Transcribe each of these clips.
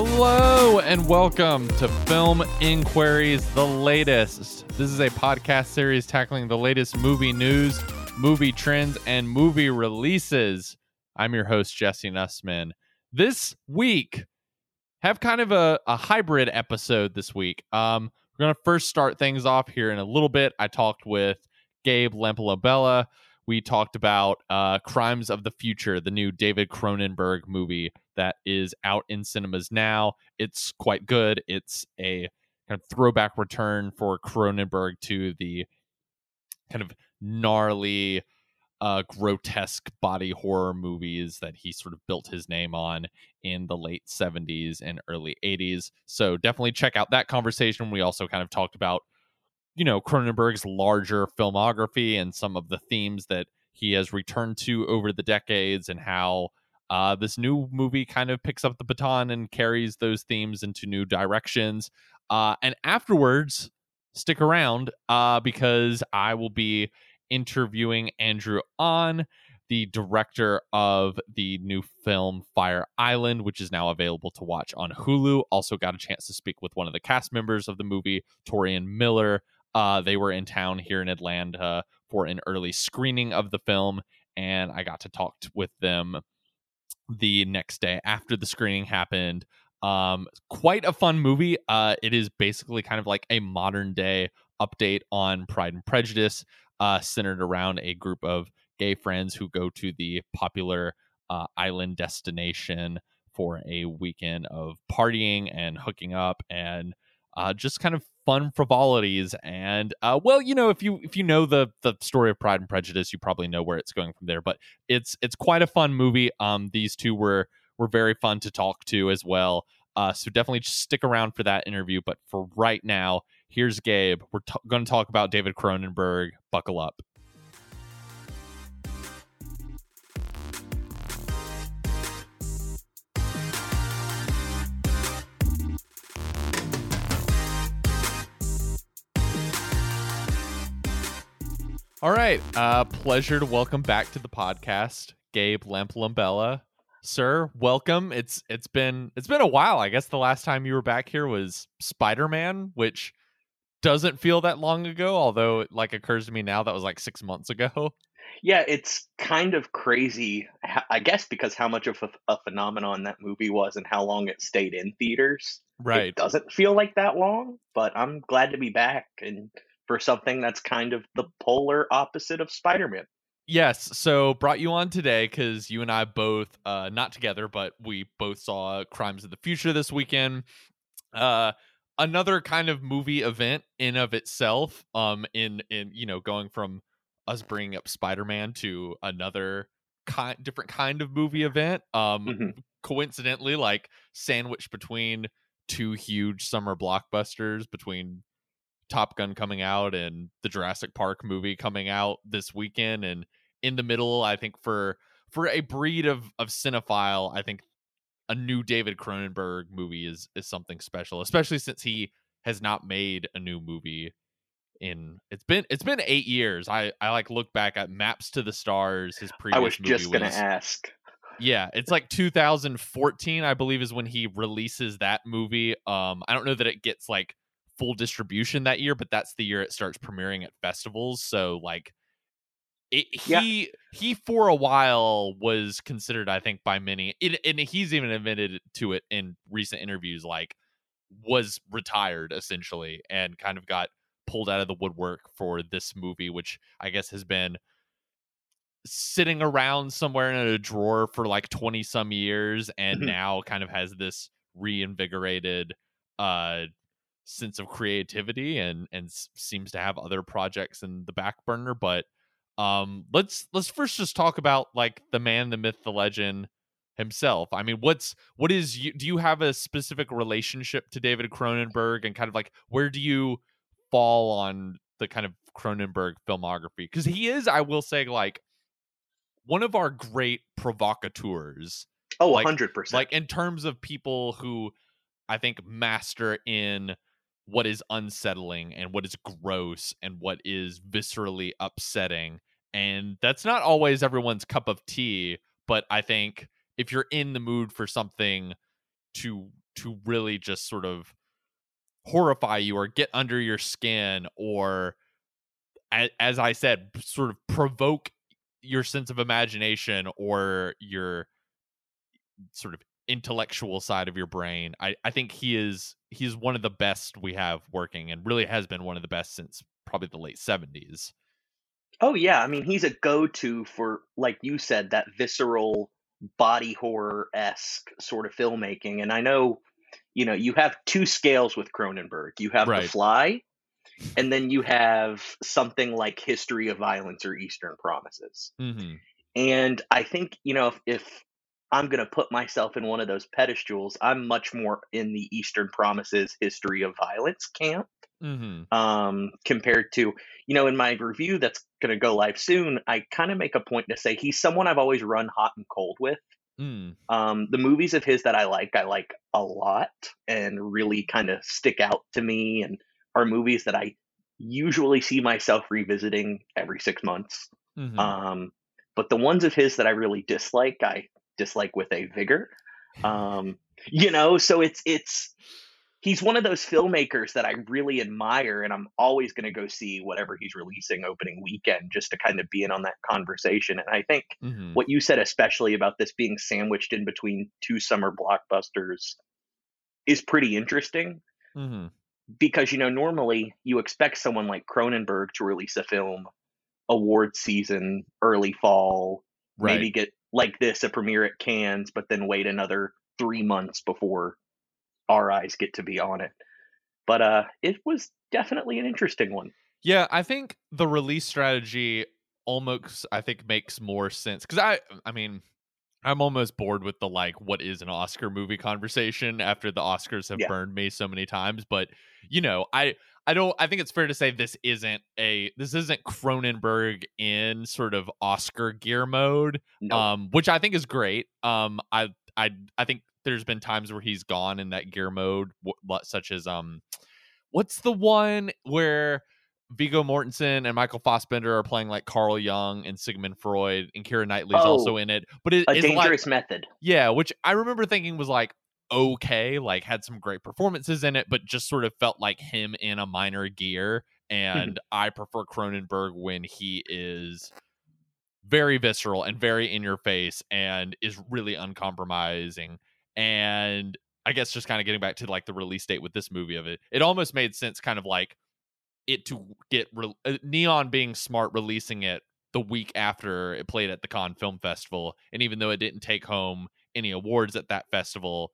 Hello and welcome to Film Inquiries, the latest. This is a podcast series tackling the latest movie news, movie trends, and movie releases. I'm your host, Jesse Nussman. This week, have kind of a, a hybrid episode this week. Um, we're going to first start things off here in a little bit. I talked with Gabe Lampalabella. We talked about uh, Crimes of the Future, the new David Cronenberg movie that is out in cinemas now. It's quite good. It's a kind of throwback return for Cronenberg to the kind of gnarly, uh, grotesque body horror movies that he sort of built his name on in the late 70s and early 80s. So definitely check out that conversation. We also kind of talked about, you know, Cronenberg's larger filmography and some of the themes that he has returned to over the decades and how uh, this new movie kind of picks up the baton and carries those themes into new directions. Uh, and afterwards, stick around uh, because I will be interviewing Andrew Ahn the director of the new film Fire Island, which is now available to watch on Hulu. Also, got a chance to speak with one of the cast members of the movie, Torian Miller. Uh, they were in town here in Atlanta for an early screening of the film, and I got to talk with them the next day after the screening happened. Um, quite a fun movie. Uh, it is basically kind of like a modern day update on Pride and Prejudice, uh, centered around a group of gay friends who go to the popular uh, island destination for a weekend of partying and hooking up and uh, just kind of fun frivolities and uh, well you know if you if you know the the story of pride and prejudice you probably know where it's going from there but it's it's quite a fun movie. Um these two were were very fun to talk to as well uh so definitely stick around for that interview but for right now here's gabe. We're t- going to talk about david cronenberg. Buckle up All right. Uh pleasure to welcome back to the podcast, Gabe Lampalambella. Sir, welcome. It's it's been it's been a while. I guess the last time you were back here was Spider-Man, which doesn't feel that long ago, although it like occurs to me now that was like 6 months ago. Yeah, it's kind of crazy, I guess, because how much of a, a phenomenon that movie was and how long it stayed in theaters. Right. It doesn't feel like that long, but I'm glad to be back and for something that's kind of the polar opposite of Spider-Man. Yes, so brought you on today because you and I both, uh, not together, but we both saw Crimes of the Future this weekend. Uh, another kind of movie event in of itself. Um, in in you know going from us bringing up Spider-Man to another kind, different kind of movie event. Um, Mhm. coincidentally, like sandwiched between two huge summer blockbusters between Top Gun coming out and the Jurassic Park movie coming out this weekend and in the middle I think for for a breed of of cinephile I think a new David Cronenberg movie is is something special especially since he has not made a new movie in it's been it's been 8 years I I like look back at Maps to the Stars his previous I was movie just going to ask. yeah, it's like 2014, I believe, is when he releases that movie. Um, I don't know that it gets like full distribution that year, but that's the year it starts premiering at festivals. So like, it, Yeah. he he for a while was considered, I think, by many, it, and he's even admitted to it in recent interviews, like was retired essentially and kind of got pulled out of the woodwork for this movie, which I guess has been sitting around somewhere in a drawer for like 20 some years and Mhm. now kind of has this reinvigorated uh sense of creativity and and seems to have other projects in the back burner but um let's let's first just talk about like the man the myth the legend himself i mean what's what is you do you have a specific relationship to david cronenberg and kind of like where do you fall on the kind of cronenberg filmography because he is i will say like one of our great provocateurs Oh, like- 100%. like in terms of people who i think master in what is unsettling and what is gross and what is viscerally upsetting and that's not always everyone's cup of tea but i think if you're in the mood for something to to really just sort of horrify you or get under your skin or as, I said, sort of provoke your sense of imagination or your sort of intellectual side of your brain. I, I think he is he's one of the best we have working and really has been one of the best since probably the late 70s. Oh yeah, I mean he's a go-to for like you said that visceral body horror esque sort of filmmaking. And I know, you know, you have two scales with Cronenberg. You have Right. The Fly, and then you have something like History of Violence or Eastern Promises. Mm-hmm. And I think, you know, if, if I'm going to put myself in one of those pedestals, I'm much more in the Eastern Promises History of Violence camp Mm-hmm. um, compared to, you know, in my review that's going to go live soon, I kind of make a point to say he's someone I've always run hot and cold with. Mm. Um, the movies of his that I like, I like a lot and really kind of stick out to me and are movies that I usually see myself revisiting every six months. Mm-hmm. Um, but the ones of his that I really dislike, I dislike with a vigor. Um, you know, so it's it's he's one of those filmmakers that I really admire, and I'm always going to go see whatever he's releasing opening weekend just to kind of be in on that conversation. And I think mm-hmm. what you said, especially about this being sandwiched in between two summer blockbusters, is pretty interesting Mm-hmm. because you know normally you expect someone like Cronenberg to release a film award season, early fall, Right. maybe get like this a premiere at Cannes, but then wait another three months before our eyes get to be on it. But uh, it was definitely an interesting one. Yeah, I think the release strategy almost I think makes more sense cuz I I mean I'm almost bored with the like what is an Oscar movie conversation after the Oscars have Yeah. burned me so many times, but you know, I I don't I think it's fair to say this isn't a this isn't Cronenberg in sort of Oscar gear mode No, um which I think is great. Um I I I think there's been times where he's gone in that gear mode such as um what's the one where Viggo Mortensen and Michael Fassbender are playing like Carl Jung and Sigmund Freud and Keira Knightley's Oh, also in it. But it, a it's like dangerous method. yeah, which I remember thinking was like okay, like had some great performances in it, but just sort of felt like him in a minor gear. And I prefer Cronenberg when he is very visceral and very in your face and is really uncompromising. And I guess just kind of getting back to like the release date with this movie of it, it almost made sense kind of like it to get re- uh, Neon being smart releasing it the week after it played at the Cannes Film Festival. And even though it didn't take home any awards at that festival,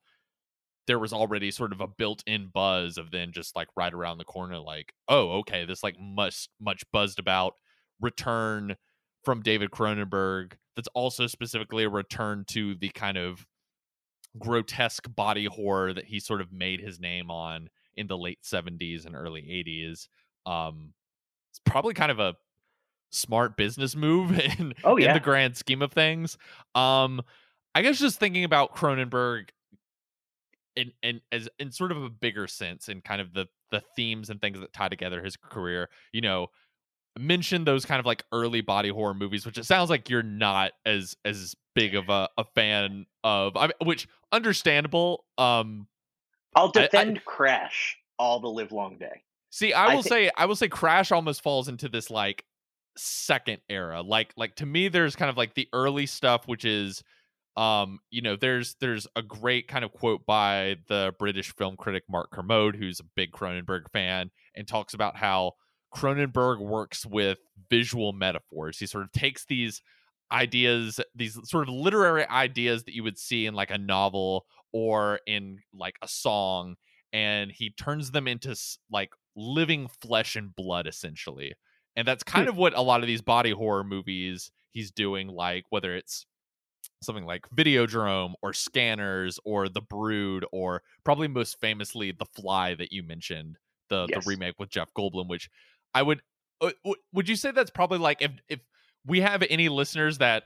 there was already sort of a built-in buzz of then just like right around the corner, like, oh, okay, this like much much buzzed about return from David Cronenberg. That's also specifically a return to the kind of grotesque body horror that he sort of made his name on in the late 70s and early 80s. Um, it's probably kind of a smart business move in, Oh, in yeah. the grand scheme of things. Um, I guess just thinking about Cronenberg in, in as in sort of a bigger sense and kind of the the themes and things that tie together his career, you know, mention those kind of like early body horror movies, which it sounds like you're not as as big of a, a fan of. I mean, which understandable. Um, I'll I- I- defend Crash all the live long day. See, I I will say, I will say, Crash almost falls into this like second era. Like, like to me, there's kind of like the early stuff, which is, um, you know, there's there's a great kind of quote by the British film critic Mark Kermode, who's a big Cronenberg fan, and talks about how Cronenberg works with visual metaphors. He sort of takes these ideas, these sort of literary ideas that you would see in like a novel or in like a song, and he turns them into like living flesh and blood essentially. And that's kind of what a lot of these body horror movies he's doing, like whether it's something like Videodrome or Scanners or The Brood or probably most famously The Fly that you mentioned, the Yes. the remake with Jeff Goldblum, which I would uh, would you say that's probably like if if we have any listeners that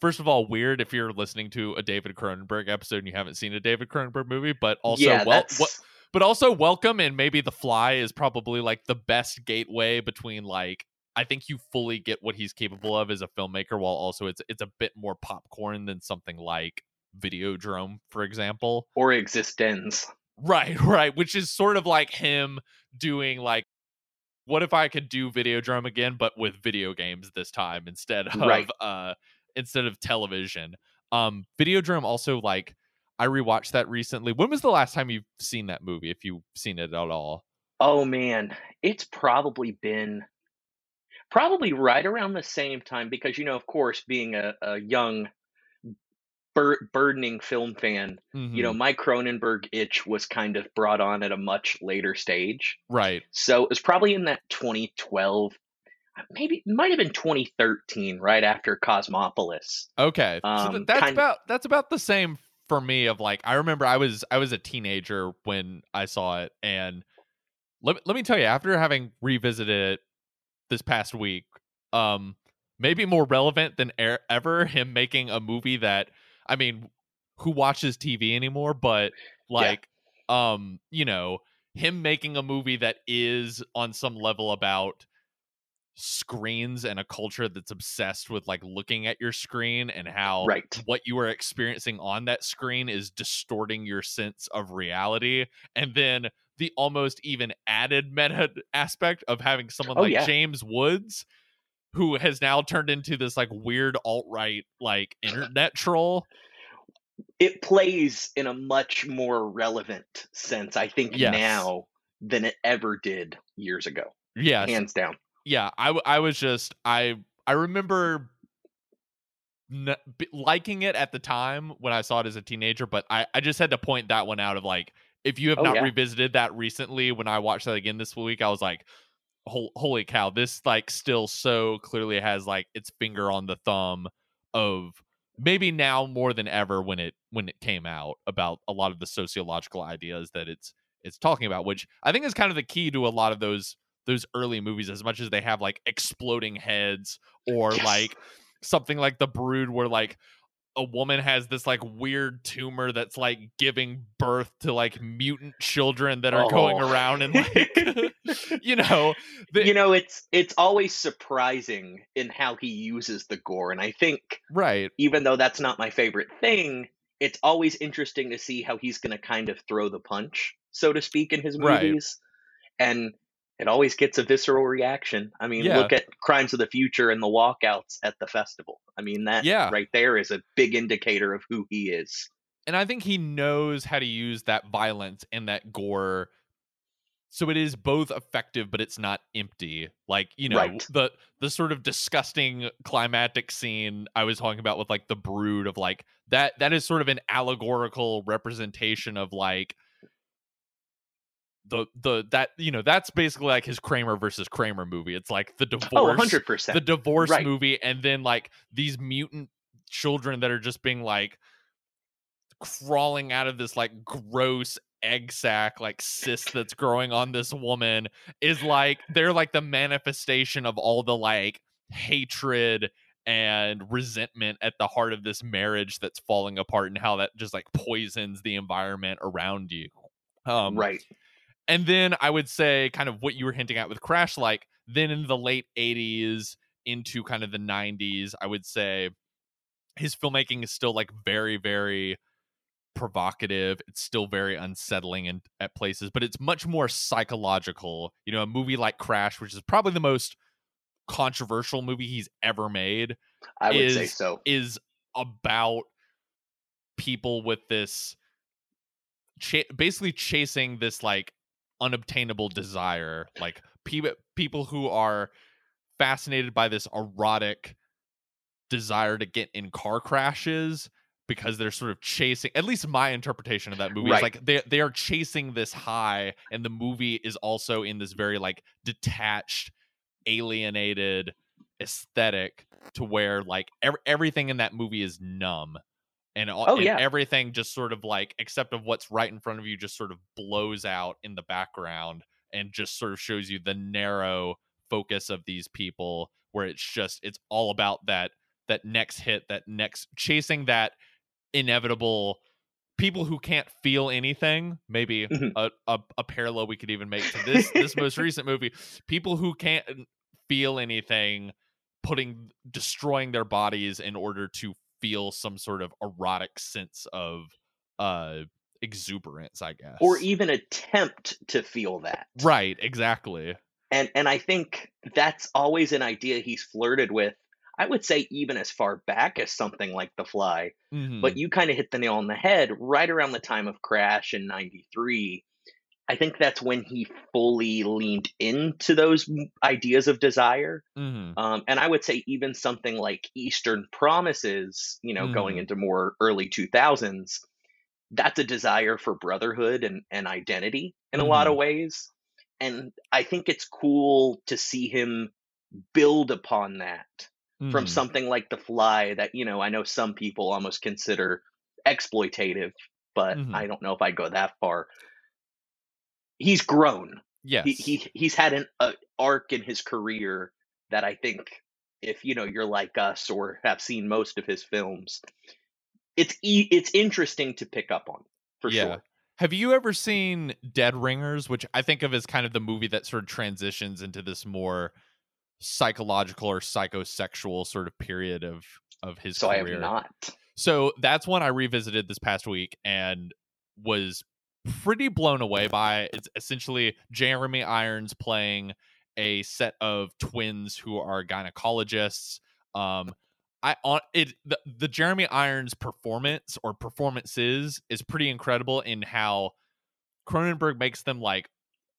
first of all weird if you're listening to a David Cronenberg episode and you haven't seen a David Cronenberg movie, but also yeah, well, what but also welcome and maybe the fly is probably like the best gateway between like i think you fully get what he's capable of as a filmmaker while also it's it's a bit more popcorn than something like Videodrome, for example. Or Existenz. Right, right, which is sort of like him doing like what if I could do Videodrome again but with video games this time instead of Right. uh instead of television. Um Videodrome also like I rewatched that recently. When was the last time you've seen that movie if you've seen it at all? Oh man, it's probably been probably right around the same time because you know, of course, being a, a young bur- burdening film fan, you know, Mhm. my Cronenberg itch was kind of brought on at a much later stage. Right. So it was probably in that 2012, maybe it might have been 2013, right after Cosmopolis. Okay. so Um, that's kind- about that's about the same for me of like I remember I was I was a teenager when I saw it and let, let me tell you after having revisited it this past week um maybe more relevant than er- ever him making a movie that I mean who watches TV anymore but like um you know him making a movie that is on some level about screens and a culture that's obsessed with like looking at your screen and how Right. what you are experiencing on that screen is distorting your sense of reality and then the almost even added meta aspect of having someone Oh, like yeah. James Woods who has now turned into this like weird alt-right like internet troll It plays in a much more relevant sense, I think, Yes. now than it ever did years ago. yeah Hands down. yeah i i was just i i remember n- liking it at the time when i saw it as a teenager but i i just had to point that one out of like if you have Oh, not yeah. revisited that recently when i watched that again this week i was like holy cow this like still so clearly has like its finger on the thumb of maybe now more than ever when it when it came out about a lot of the sociological ideas that it's it's talking about which i think is kind of the key to a lot of those those early movies as much as they have like exploding heads or Yes. like something like the brood where like a woman has this like weird tumor that's like giving birth to like mutant children that are going Oh. around and like you know the- you know, it's it's always surprising in how he uses the gore, and I think right even though that's not my favorite thing, it's always interesting to see how he's going to kind of throw the punch, so to speak, in his Right. movies, and it always gets a visceral reaction. I mean, Yeah. look at Crimes of the Future and the walkouts at the festival. I mean, that Yeah. right there is a big indicator of who he is. and i think he knows how to use that violence and that gore so it is both effective but it's not empty like you know Right. the the sort of disgusting climatic scene i was talking about with like the brood of like that that is sort of an allegorical representation of like the the that you know that's basically like his kramer versus kramer movie it's like the divorce Oh, 100%. the divorce Right. movie and then like these mutant children that are just being like crawling out of this like gross egg sac like cyst that's growing on this woman is like they're like the manifestation of all the like hatred and resentment at the heart of this marriage that's falling apart and how that just like poisons the environment around you um right. And then I would say kind of what you were hinting at with Crash like then in the late 80s into kind of the 90s I would say his filmmaking is still like very very provocative it's still very unsettling in, at places but it's much more psychological you know a movie like Crash which is probably the most controversial movie he's ever made I would say so. is about people with this cha- basically chasing this like unobtainable desire like people people who are fascinated by this erotic desire to get in car crashes because they're sort of chasing at least my interpretation of that movie is like they they are chasing this high and the movie is also in this very like detached alienated aesthetic to where like ev- everything in that movie is numb and, all, Oh, and yeah. everything just sort of like except of what's right in front of you just sort of blows out in the background and just sort of shows you the narrow focus of these people where it's just it's all about that that next hit that next chasing that inevitable people who can't feel anything maybe Mhm. a, a, a parallel we could even make to this this most recent movie people who can't feel anything putting destroying their bodies in order to feel some sort of erotic sense of uh exuberance, I guess. or even attempt to feel that. right, exactly. And and I think that's always an idea he's flirted with. I would say even as far back as something like The Fly, Mhm. but you kind of hit the nail on the head right around the time of Crash in 93. I think that's when he fully leaned into those ideas of desire. Mhm. Um, and I would say even something like Eastern Promises, you know, going Mhm. into more early 2000s, that's a desire for brotherhood and, and identity in a lot of ways. And I think it's cool to see him build upon that from Mhm. something like The Fly that, you know, I know some people almost consider exploitative, but Mhm. I don't know if I'd go that far. He's grown. yes. He, he he's had an a arc in his career that I think if you know you're like us or have seen most of his films, it's e- it's interesting to pick up on for Yeah. sure. Have you ever seen Dead Ringers, which I think of as kind of the movie that sort of transitions into this more psychological or psychosexual sort of period of of his So I career? have not. So that's one I revisited this past week and was pretty blown away by. It's essentially Jeremy Irons playing a set of twins who are gynecologists. Um, I on it the, the Jeremy Irons performance or performances is pretty incredible in how Cronenberg makes them like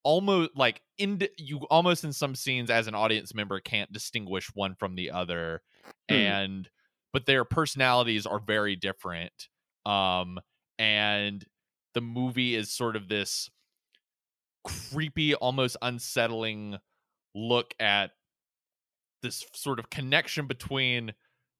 almost like in you almost in some scenes as an audience member can't distinguish one from the other Hmm. and but their personalities are very different um and the movie is sort of this creepy almost unsettling look at this sort of connection between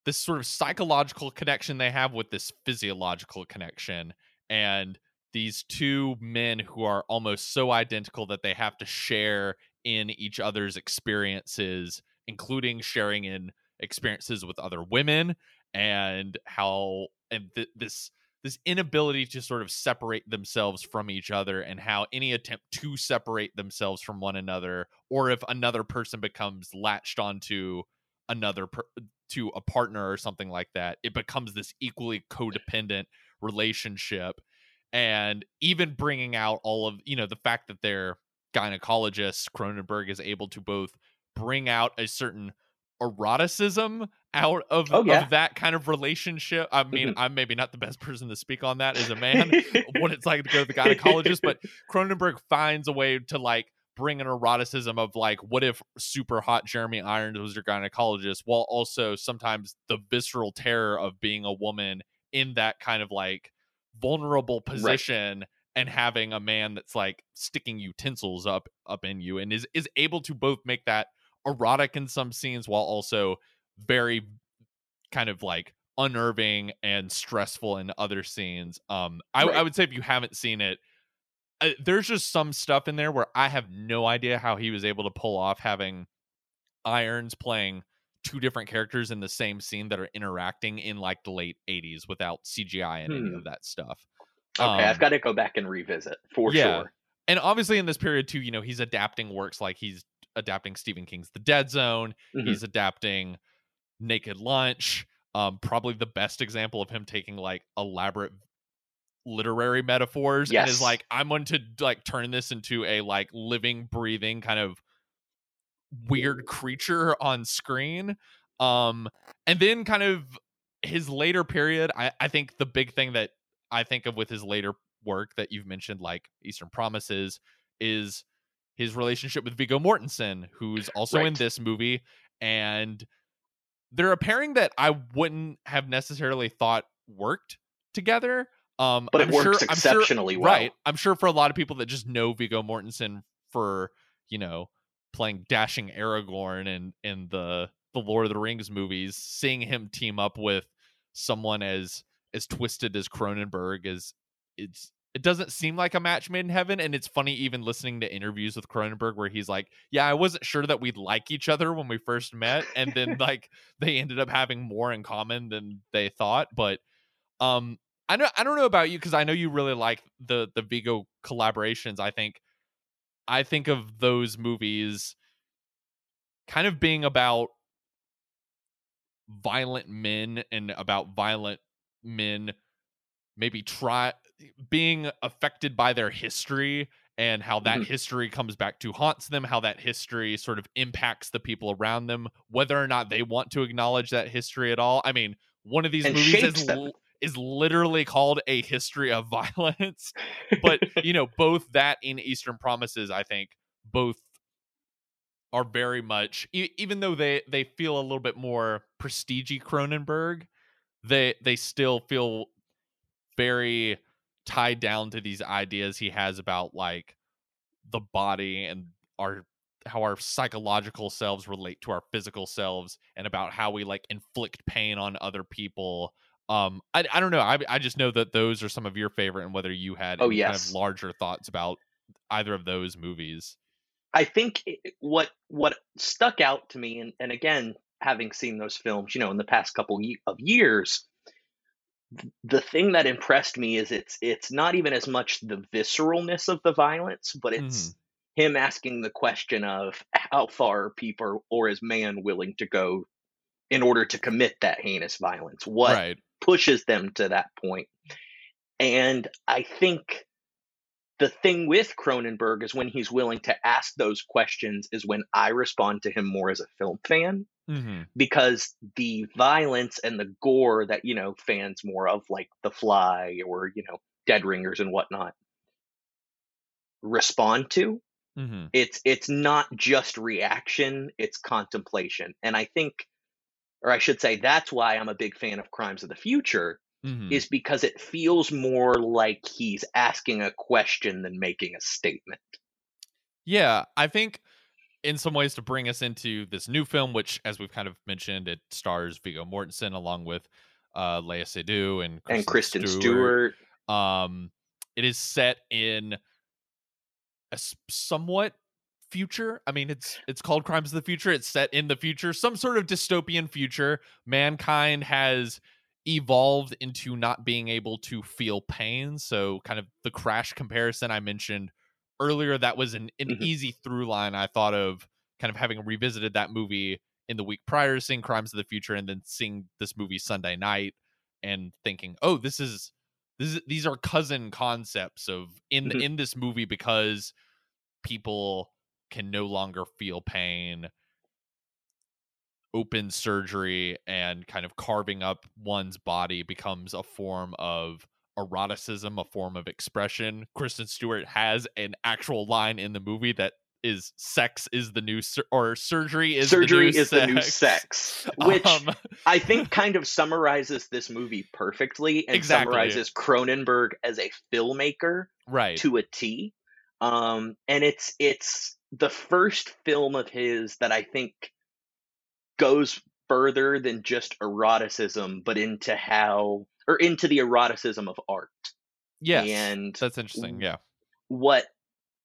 this sort of psychological connection they have with this physiological connection and these two men who are almost so identical that they have to share in each other's experiences including sharing in experiences with other women and how and th- this this inability to sort of separate themselves from each other and how any attempt to separate themselves from one another or if another person becomes latched onto another per- to a partner or something like that it becomes this equally codependent relationship. And even bringing out all of you know the fact that they're gynecologists cronenberg is able to both bring out a certain eroticism out of, Oh, yeah. of that kind of relationship i mean Mhm. i'm maybe not the best person to speak on that as a man what it's like to go to the gynecologist but cronenberg finds a way to like bring an eroticism of like what if super hot jeremy irons was your gynecologist while also sometimes the visceral terror of being a woman in that kind of like vulnerable position and having a man that's like sticking utensils up up in you and is is able to both make that erotic in some scenes while also very kind of like unnerving and stressful in other scenes um i, I would say if you haven't seen it uh, there's just some stuff in there where i have no idea how he was able to pull off having irons playing two different characters in the same scene that are interacting in like the late 80s without cgi and any Hmm. of that stuff Okay, Um, I've got to go back and revisit for yeah. sure. and obviously in this period too you know he's adapting works like he's adapting stephen king's the dead zone Mhm. he's adapting naked lunch um probably the best example of him taking like elaborate literary metaphors and is like i'm going to like turn this into a like living breathing kind of weird creature on screen. Um and then kind of his later period i i think the big thing that i think of with his later work that you've mentioned like eastern promises is his relationship with Viggo Mortensen, who's also in this movie, and they're a pairing that I wouldn't have necessarily thought worked together. Um, But it I'm works sure, I'm sure- exceptionally well. right? I'm sure for a lot of people that just know Viggo Mortensen for you know playing dashing Aragorn and in the the Lord of the Rings movies, seeing him team up with someone as as twisted as Cronenberg is it's it doesn't seem like a match made in heaven and it's funny even listening to interviews with Cronenberg where he's like yeah I wasn't sure that we'd like each other when we first met and then like they ended up having more in common than they thought but um I don't I don't know about you cuz I know you really like the the Viggo collaborations I think I think of those movies kind of being about violent men and about violent men maybe try being affected by their history and how that Mm-hmm. history comes back to haunts them, how that history sort of impacts the people around them, whether or not they want to acknowledge that history at all. I mean, one of these And movies is, l- is literally called A History of Violence. but, you know, both that and Eastern Promises, I think, both are very much e- even though they they feel a little bit more prestige Cronenberg, they they still feel very tied down to these ideas he has about like the body and our how our psychological selves relate to our physical selves and about how we like inflict pain on other people um i, I don't know I, I just know that those are some of your favorite and whether you had Oh, any kind yes. of larger thoughts about either of those movies I think what what stuck out to me, and, and again, having seen those films, you know, in the past couple of years, the thing that impressed me is it's it's not even as much the visceralness of the violence, but it's mm-hmm. him asking the question of how far are people or is man willing to go in order to commit that heinous violence? What right pushes them to that point? And I think the thing with Cronenberg is when he's willing to ask those questions is when I respond to him more as a film fan mm-hmm. because the violence and the gore that you know fans more of like The Fly or you know Dead Ringers and whatnot respond to Mm-hmm. it's it's not just reaction it's contemplation and I think or I should say that's why I'm a big fan of Crimes of the Future Mm-hmm. is because it feels more like he's asking a question than making a statement. Yeah, I think in some ways to bring us into this new film, which, as we've kind of mentioned, it stars Viggo Mortensen along with uh, Léa Seydoux and and Kristen Kristen Stewart, Um, it is set in a somewhat future. I mean, it's it's called Crimes of the Future. It's set in the future, some sort of dystopian future. Mankind has evolved into not being able to feel pain. So, kind of the crash comparison I mentioned earlier, that was an, an Mhm. easy through line I thought of kind of having revisited that movie in the week prior to seeing Crimes of the Future and then seeing this movie Sunday night and thinking, oh, this is this is these are cousin concepts of in Mhm. in this movie because people can no longer feel pain open surgery and kind of carving up one's body becomes a form of eroticism a form of expression kristen stewart has an actual line in the movie that is sex is the new sur- or surgery is surgery the new is the new sex, which Um, I think kind of summarizes this movie perfectly and Exactly. summarizes Cronenberg as a filmmaker right to a T. Um, and it's it's the first film of his that I think goes further than just eroticism, but into how or into the eroticism of art. yes and that's interesting yeah what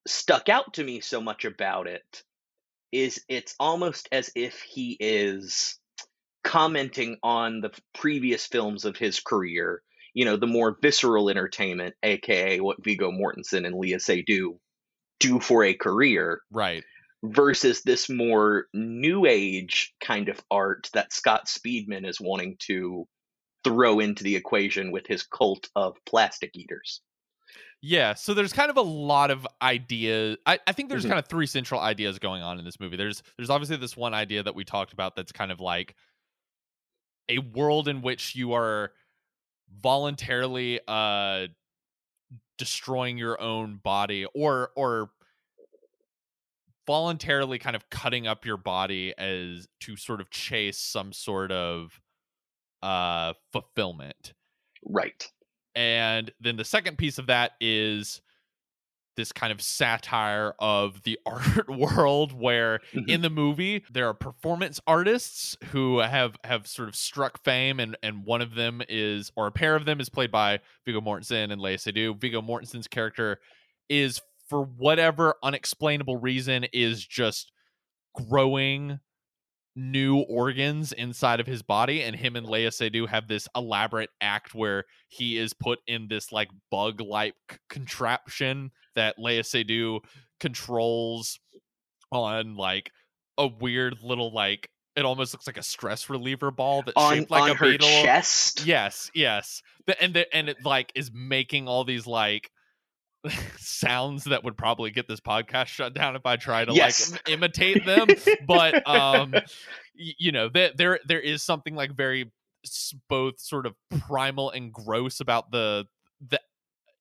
stuck out to me so much about it is it's almost as if he is commenting on the previous films of his career, you know, the more visceral entertainment, aka what Viggo Mortensen and Léa Seydoux do for a career, right versus this more new age kind of art that Scott Speedman is wanting to throw into the equation with his cult of plastic eaters. Yeah, so there's kind of a lot of ideas. I, I think there's Mhm. kind of three central ideas going on in this movie. There's there's obviously this one idea that we talked about that's kind of like a world in which you are voluntarily uh destroying your own body or or voluntarily kind of cutting up your body as to sort of chase some sort of uh fulfillment Right. and then the second piece of that is this kind of satire of the art world where Mhm. in the movie there are performance artists who have have sort of struck fame and and one of them is or a pair of them is played by Viggo Mortensen and Léa Seydoux. Viggo Mortensen's character is for whatever unexplainable reason is just growing new organs inside of his body and him and Léa Seydoux have this elaborate act where he is put in this like bug like contraption that Léa Seydoux controls on like a weird little like it almost looks like a stress reliever ball that's on, shaped like on a her beetle. chest. Yes, yes. The, and the, and it like is making all these like sounds that would probably get this podcast shut down if I try to Yes. like imitate them. but um, you know, there there there is something like very both sort of primal and gross about the the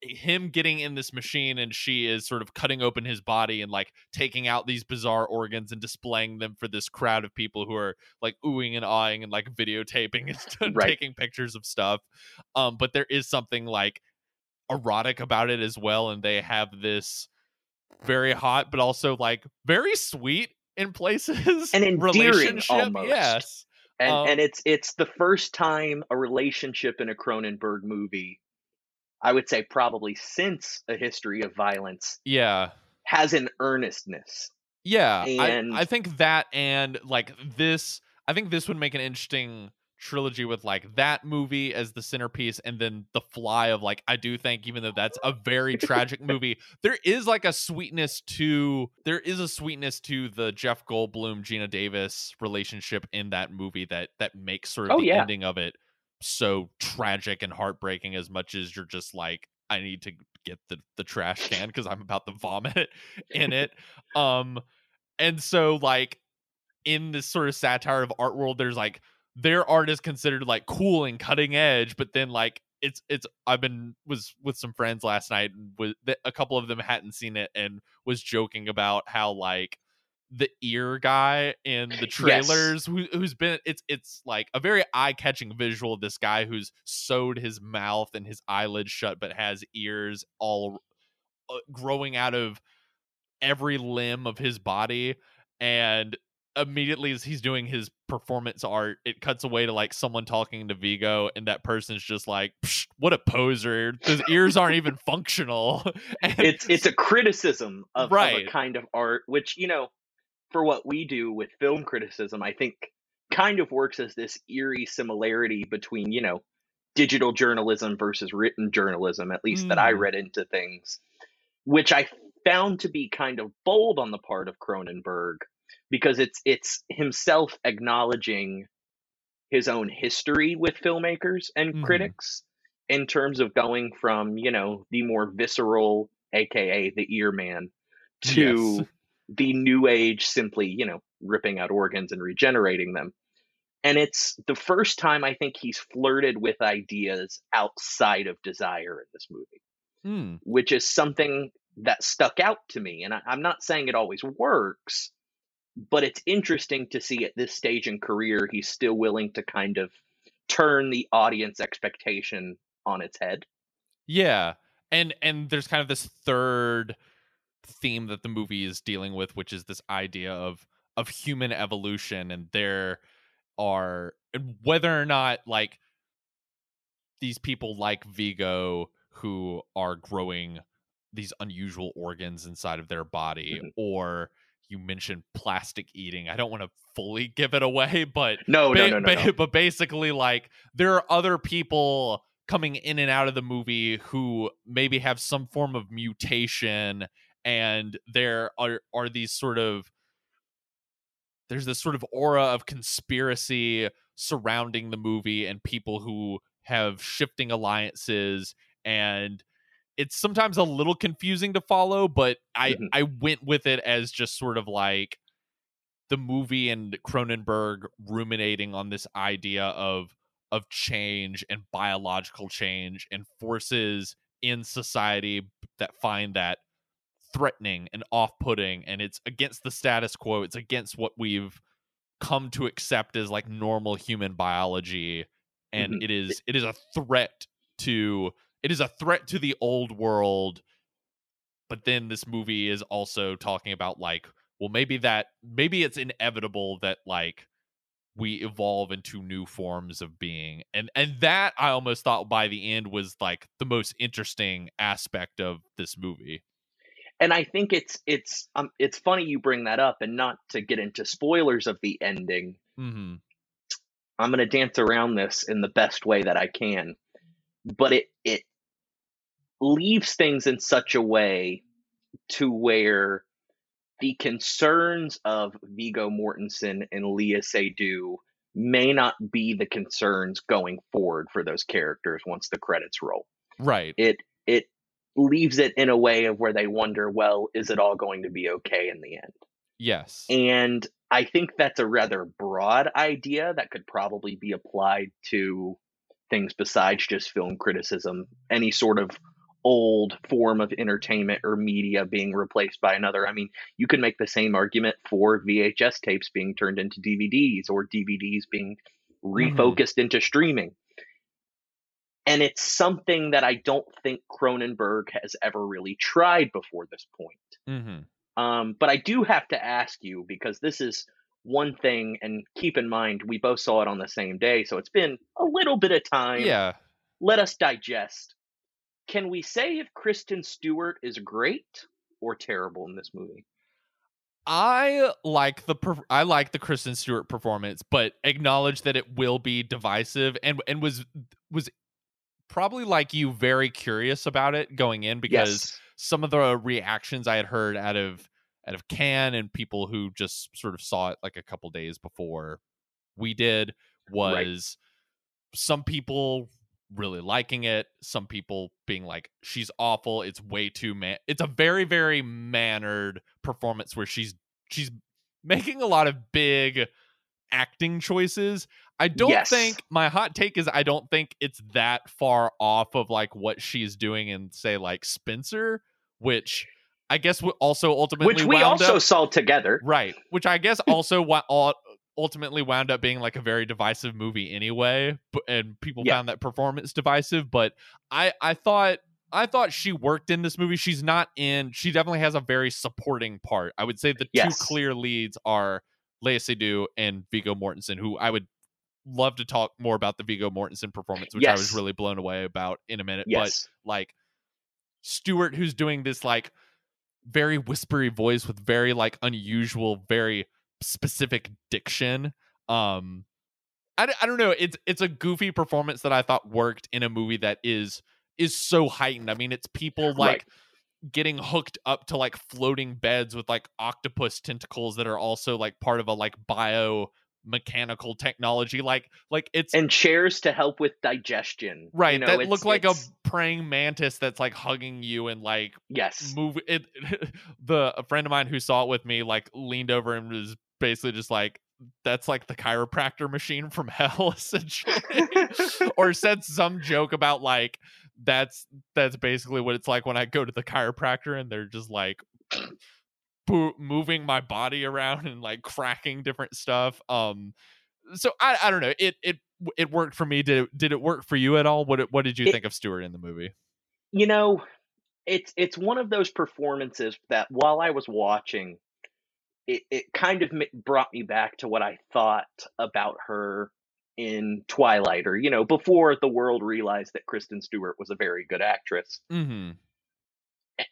him getting in this machine and she is sort of cutting open his body and like taking out these bizarre organs and displaying them for this crowd of people who are like oohing and awing and like videotaping and Right. taking pictures of stuff um but there is something like erotic about it as well and they have this very hot but also like very sweet in places And endearing relationship almost. yes and Um, and it's it's the first time a relationship in a Cronenberg movie, I would say probably since a history of violence, yeah has an earnestness. Yeah, And- I, I think that and like this, I think this would make an interesting trilogy with like that movie as the centerpiece, and then The Fly of like I do think even though that's a very tragic movie, there is like a sweetness to there is a sweetness to the Jeff Goldblum Geena Davis relationship in that movie that that makes sort of Oh, the yeah. ending of it so tragic and heartbreaking as much as you're just like I need to get the the trash can because I'm about to vomit in it. Um and so like in this sort of satire of art world there's like their art is considered like cool and cutting edge but then like it's it's I've been was with some friends last night and was a couple of them hadn't seen it and was joking about how like the ear guy in the trailers who, who's been it's it's like a very eye-catching visual of this guy who's sewed his mouth and his eyelids shut but has ears all uh, growing out of every limb of his body and immediately as he's doing his performance art it cuts away to like someone talking to viggo and that person's just like "Psh, what a poser his ears aren't even functional and It's it's a criticism of, of Right. a kind of art, which you know, for what we do with film criticism, I think kind of works as this eerie similarity between you know digital journalism versus written journalism, at least that I Mm. read into things, which I found to be kind of bold on the part of Cronenberg because it's it's himself acknowledging his own history with filmmakers and Mhm. critics in terms of going from you know the more visceral aka the ear man to Yes. the new age simply you know ripping out organs and regenerating them and it's the first time i think he's flirted with ideas outside of desire in this movie Hmm. which is something that stuck out to me. And I, I'm not saying it always works, but it's interesting to see at this stage in career he's still willing to kind of turn the audience expectation on its head. Yeah. And and there's kind of this third theme that the movie is dealing with, which is this idea of of human evolution and there are whether or not like these people like Viggo who are growing these unusual organs inside of their body Mhm. or you mentioned plastic eating. I don't want to fully give it away, but No, no, no, no, ba- no. but basically like there are other people coming in and out of the movie who maybe have some form of mutation and there are are these sort of there's this sort of aura of conspiracy surrounding the movie and people who have shifting alliances and it's sometimes a little confusing to follow but i Mhm. i went with it as just sort of like the movie and cronenberg ruminating on this idea of of change and biological change and forces in society that find that threatening and off-putting and it's against the status quo it's against what we've come to accept as like normal human biology and Mhm. it is it is a threat to it is a threat to the old world but then this movie is also talking about like well maybe that maybe it's inevitable that like we evolve into new forms of being and and that i almost thought by the end was like the most interesting aspect of this movie And I think it's it's um it's funny you bring that up and not to get into spoilers of the ending. mm-hmm. I'm going to dance around this in the best way that I can. But it it leaves things in such a way to where the concerns of Viggo Mortensen and Léa Seydoux may not be the concerns going forward for those characters once the credits roll. Right. It it leaves it in a way of where they wonder, well, is it all going to be okay in the end? Yes. And I think that's a rather broad idea that could probably be applied to things besides just film criticism, any sort of old form of entertainment or media being replaced by another. I mean, you can make the same argument for VHS tapes being turned into DVDs or DVDs being refocused mm-hmm. into streaming. And it's something that I don't think Cronenberg has ever really tried before this point. Mm-hmm. Um, but I do have to ask you because this is one thing, and keep in mind, we both saw it on the same day, so it's been a little bit of time. Yeah. Let us digest can we say if Kristen Stewart is great or terrible in this movie? I like the per- I like the Kristen Stewart performance, but acknowledge that it will be divisive and and was was probably like you very curious about it going in because yes. some of the reactions I had heard out of out of Cannes and people who just sort of saw it like a couple days before we did was right. some people really liking it some people being like she's awful it's way too man it's a very very mannered performance where she's she's making a lot of big acting choices i don't yes. think my hot take is i don't think it's that far off of like what she's doing in say like spencer which I guess also ultimately which we also up, saw together, right? Which I guess also ultimately wound up being like a very divisive movie anyway and people yeah. found that performance divisive but i i thought i thought she worked in this movie she's not in she definitely has a very supporting part i would say the yes. two clear leads are Léa Seydoux and Viggo Mortensen who I would love to talk more about the Viggo Mortensen performance which yes. I was really blown away about in a minute yes. but like Stewart who's doing this like very whispery voice with very like unusual very specific diction. Um, I, I don't know. It's it's a goofy performance that I thought worked in a movie that is is so heightened. I mean, it's people like right. getting hooked up to like floating beds with like octopus tentacles that are also like part of a like bio mechanical technology like like it's and chairs to help with digestion right you know, that look like a praying mantis that's like hugging you and like yes move it the a friend of mine who saw it with me like leaned over and was basically just like that's like the chiropractor machine from hell essentially. Or said some joke about like that's that's basically what it's like when i go to the chiropractor and they're just like moving my body around and like cracking different stuff um so i i don't know it it it worked for me did it, did it work for you at all? What what did you it, think of stewart in the movie? You know it's it's one of those performances that while i was watching it, it kind of brought me back to what I thought about her in Twilight, or you know, before the world realized that Kristen Stewart was a very good actress. Mm-hmm.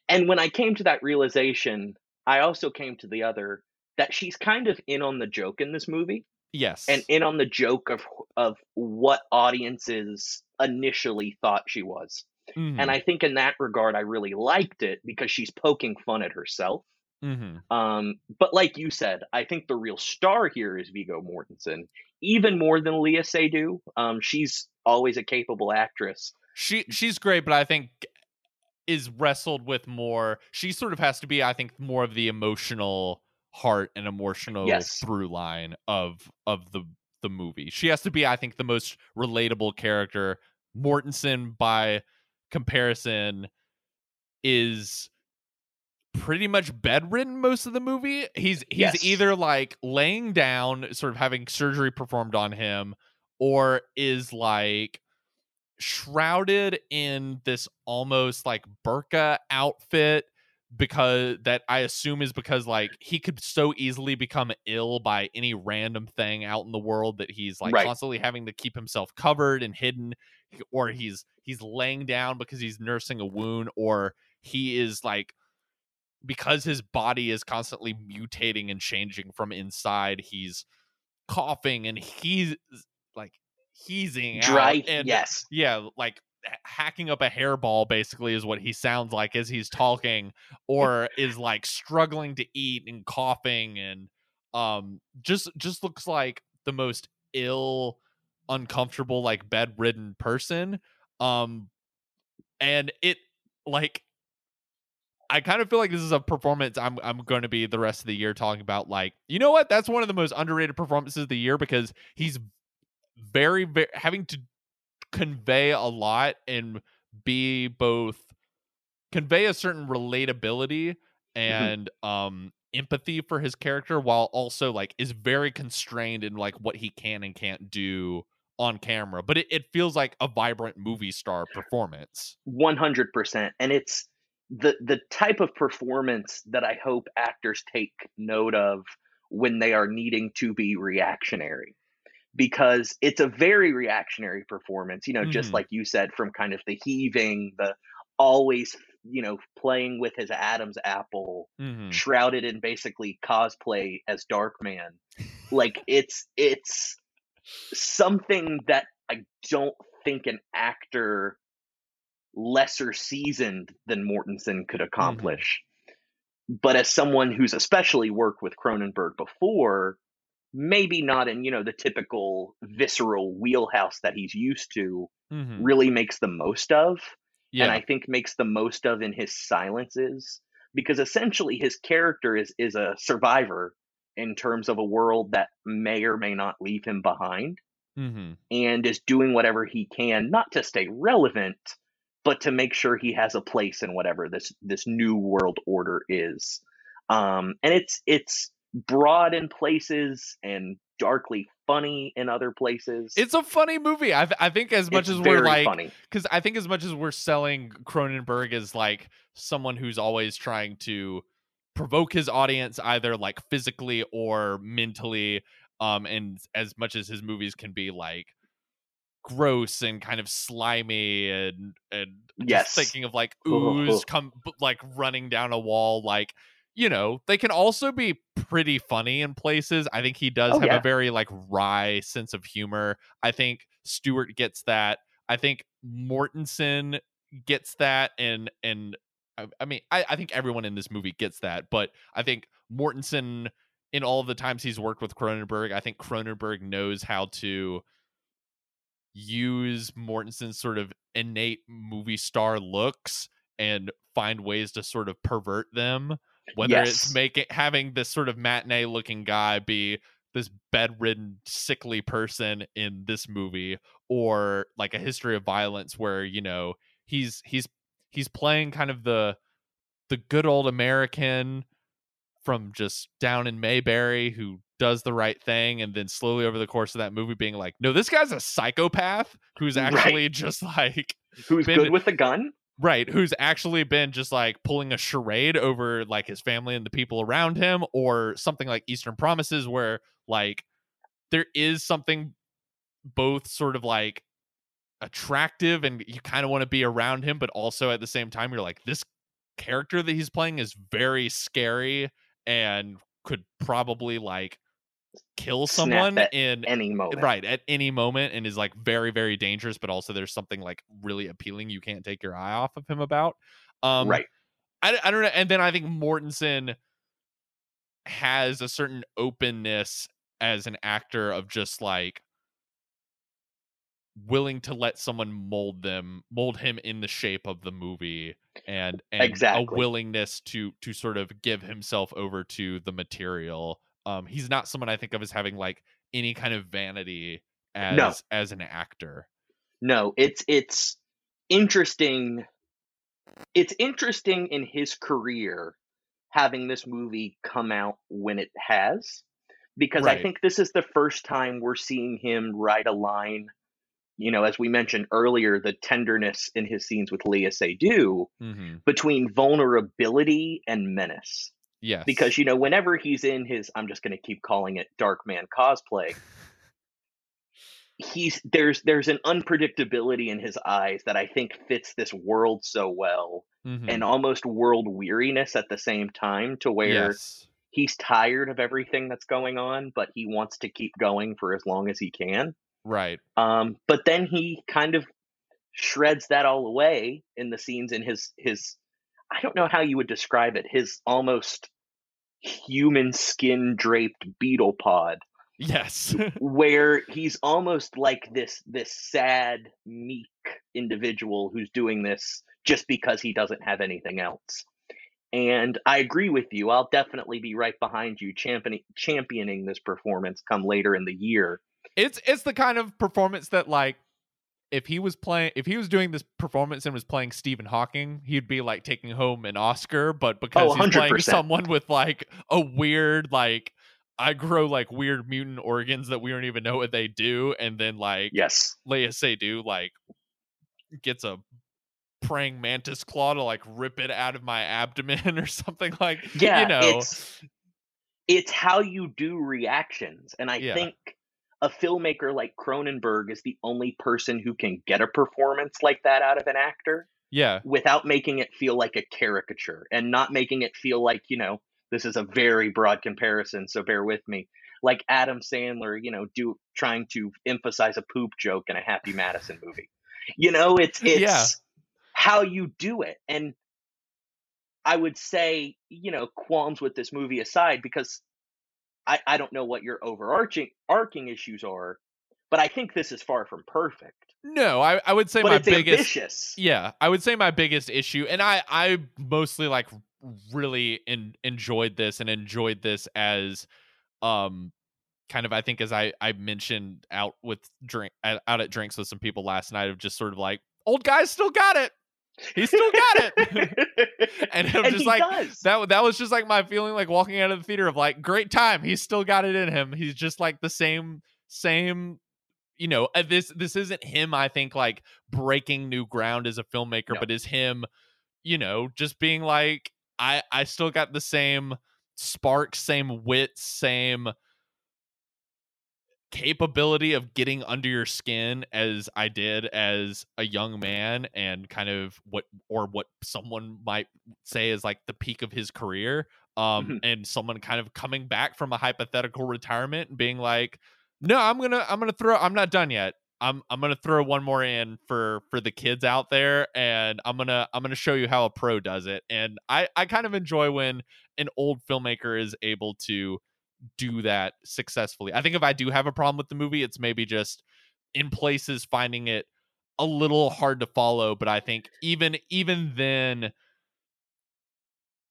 And when I came to that realization, I also came to the other that she's kind of in on the joke in this movie. Yes, and in on the joke of of what audiences initially thought she was. Mm-hmm. And I think in that regard, I really liked it because she's poking fun at herself. Mm-hmm. Um, but like you said, I think the real star here is Viggo Mortensen, even more than Léa Seydoux. Um, she's always a capable actress. She she's great, but I think is wrestled with more. She sort of has to be, I think, more of the emotional heart and emotional yes. through line of of the the movie. She has to be, I think, the most relatable character. Mortensen, by comparison, is pretty much bedridden most of the movie. He's he's yes. either like laying down, sort of having surgery performed on him, or is like shrouded in this almost like burqa outfit because that I assume is because like he could so easily become ill by any random thing out in the world that he's like right. constantly having to keep himself covered and hidden or he's he's laying down because he's nursing a wound or he is like because his body is constantly mutating and changing from inside, he's coughing and he's like heezing dry. and yes, yeah, like hacking up a hairball basically is what he sounds like as he's talking or is like struggling to eat and coughing and um just just looks like the most ill uncomfortable like bedridden person um and it like I kind of feel like this is a performance I'm I'm going to be the rest of the year talking about like you know what that's one of the most underrated performances of the year because he's very very having to convey a lot and be both convey a certain relatability Mm-hmm. and um empathy for his character while also like is very constrained in like what he can and can't do on camera but it, it feels like a vibrant movie star performance 100% and it's the the type of performance that i hope actors take note of when they are needing to be reactionary because it's a very reactionary performance you know just Mhm. like you said from kind of the heaving the always you know playing with his adam's apple mm-hmm. shrouded in basically cosplay as darkman like it's it's something that i don't think an actor lesser seasoned than mortensen could accomplish but as someone who's especially worked with cronenberg before maybe not in you know the typical visceral wheelhouse that he's used to Mm-hmm. really makes the most of yeah and I think makes the most of in his silences because essentially his character is is a survivor in terms of a world that may or may not leave him behind mm-hmm. and is doing whatever he can not to stay relevant but to make sure he has a place in whatever this this new world order is. Um and it's it's broad in places and darkly funny in other places. It's a funny movie. I, th- I think as much It's as we're like funny. because I think as much as we're selling Cronenberg as like someone who's always trying to provoke his audience either like physically or mentally, um, and as much as his movies can be like gross and kind of slimy and and just thinking of like ooze come like running down a wall like you know they can also be pretty funny in places. I think he does Oh, have yeah. a very like wry sense of humor. I think stewart gets that. I think mortensen gets that and and i, I mean I, I think everyone in this movie gets that but i think mortensen in all of the times he's worked with cronenberg i think cronenberg knows how to use mortensen's sort of innate movie star looks and find ways to sort of pervert them whether it's Yes. making having this sort of matinee looking guy be this bedridden sickly person in this movie or like a history of violence where you know he's he's he's playing kind of the the good old american from just down in mayberry who does the right thing and then slowly over the course of that movie being like no this guy's a psychopath who's Right. actually just like who's been- good with a gun Right, who's actually been just like pulling a charade over like his family and the people around him, or something like Eastern Promises, where like there is something both sort of like attractive and you kind of want to be around him, but also at the same time, you're like, this character that he's playing is very scary and could probably like kill someone in any moment. right at any moment and is like very very dangerous but also there's something like really appealing you can't take your eye off of him about. Um right. I, I don't know and then i think mortensen has a certain openness as an actor of just like willing to let someone mold them mold him in the shape of the movie and and a willingness to to sort of give himself over to the material um he's not someone i think of as having like any kind of vanity as No. as an actor No, it's it's interesting. It's interesting in his career having this movie come out when it has, because I think this is the first time we're seeing him write a line. You know, as we mentioned earlier, the tenderness in his scenes with Léa Seydoux mm-hmm. between vulnerability and menace. Yes Because you know, whenever he's in his, I'm just going to keep calling it Dark Man cosplay. he's there's there's an unpredictability in his eyes that I think fits this world so well Mhm. and almost world weariness at the same time to where yes he's tired of everything that's going on but he wants to keep going for as long as he can right um but then he kind of shreds that all away in the scenes in his his I don't know how you would describe it, his almost human skin draped beetle pod Yes. where he's almost like this this sad meek individual who's doing this just because he doesn't have anything else. And i agree with you. I'll definitely be right behind you championing championing this performance come later in the year. It's it's the kind of performance that like if he was playing if he was doing this performance and was playing Stephen Hawking, he'd be like taking home an Oscar, but because Oh, he's playing oh, someone with like a weird like I grow like weird mutant organs that we don't even know what they do, and then like yes. Léa Seydoux like gets a praying mantis claw to like rip it out of my abdomen or something like yeah you know. it's it's how you do reactions and i Yeah. think a filmmaker like cronenberg is the only person who can get a performance like that out of an actor yeah. without making it feel like a caricature and not making it feel like you know this is a very broad comparison so bear with me. Like adam sandler you know do trying to emphasize a poop joke in a happy madison movie. You know it's it's Yeah. how you do it. And i would say you know qualms with this movie aside because i i don't know what your overarching arcing issues are but i think this is far from perfect. No I, I would say but my it's biggest ambitious. Yeah, I would say my biggest issue, and I I mostly like really in, enjoyed this and enjoyed this as um kind of I think as I I mentioned out with drink out at drinks with some people last night of just sort of like old guys still got it, he still got it, and I'm and just like does. that that was just like my feeling like walking out of the theater of like great time he's still got it in him he's just like the same same you know uh, this this isn't him i think like breaking new ground as a filmmaker No. but is him you know just being like i i still got the same spark same wit same capability of getting under your skin as I did as a young man and kind of what or what someone might say is like the peak of his career um Mhm. and someone kind of coming back from a hypothetical retirement and being like no I'm going to I'm going to throw I'm not done yet I'm I'm going to throw one more in for for the kids out there and I'm going to I'm going to show you how a pro does it and I I kind of enjoy when an old filmmaker is able to do that successfully. I think if I do have a problem with the movie, it's maybe just in places finding it a little hard to follow, but I think even even then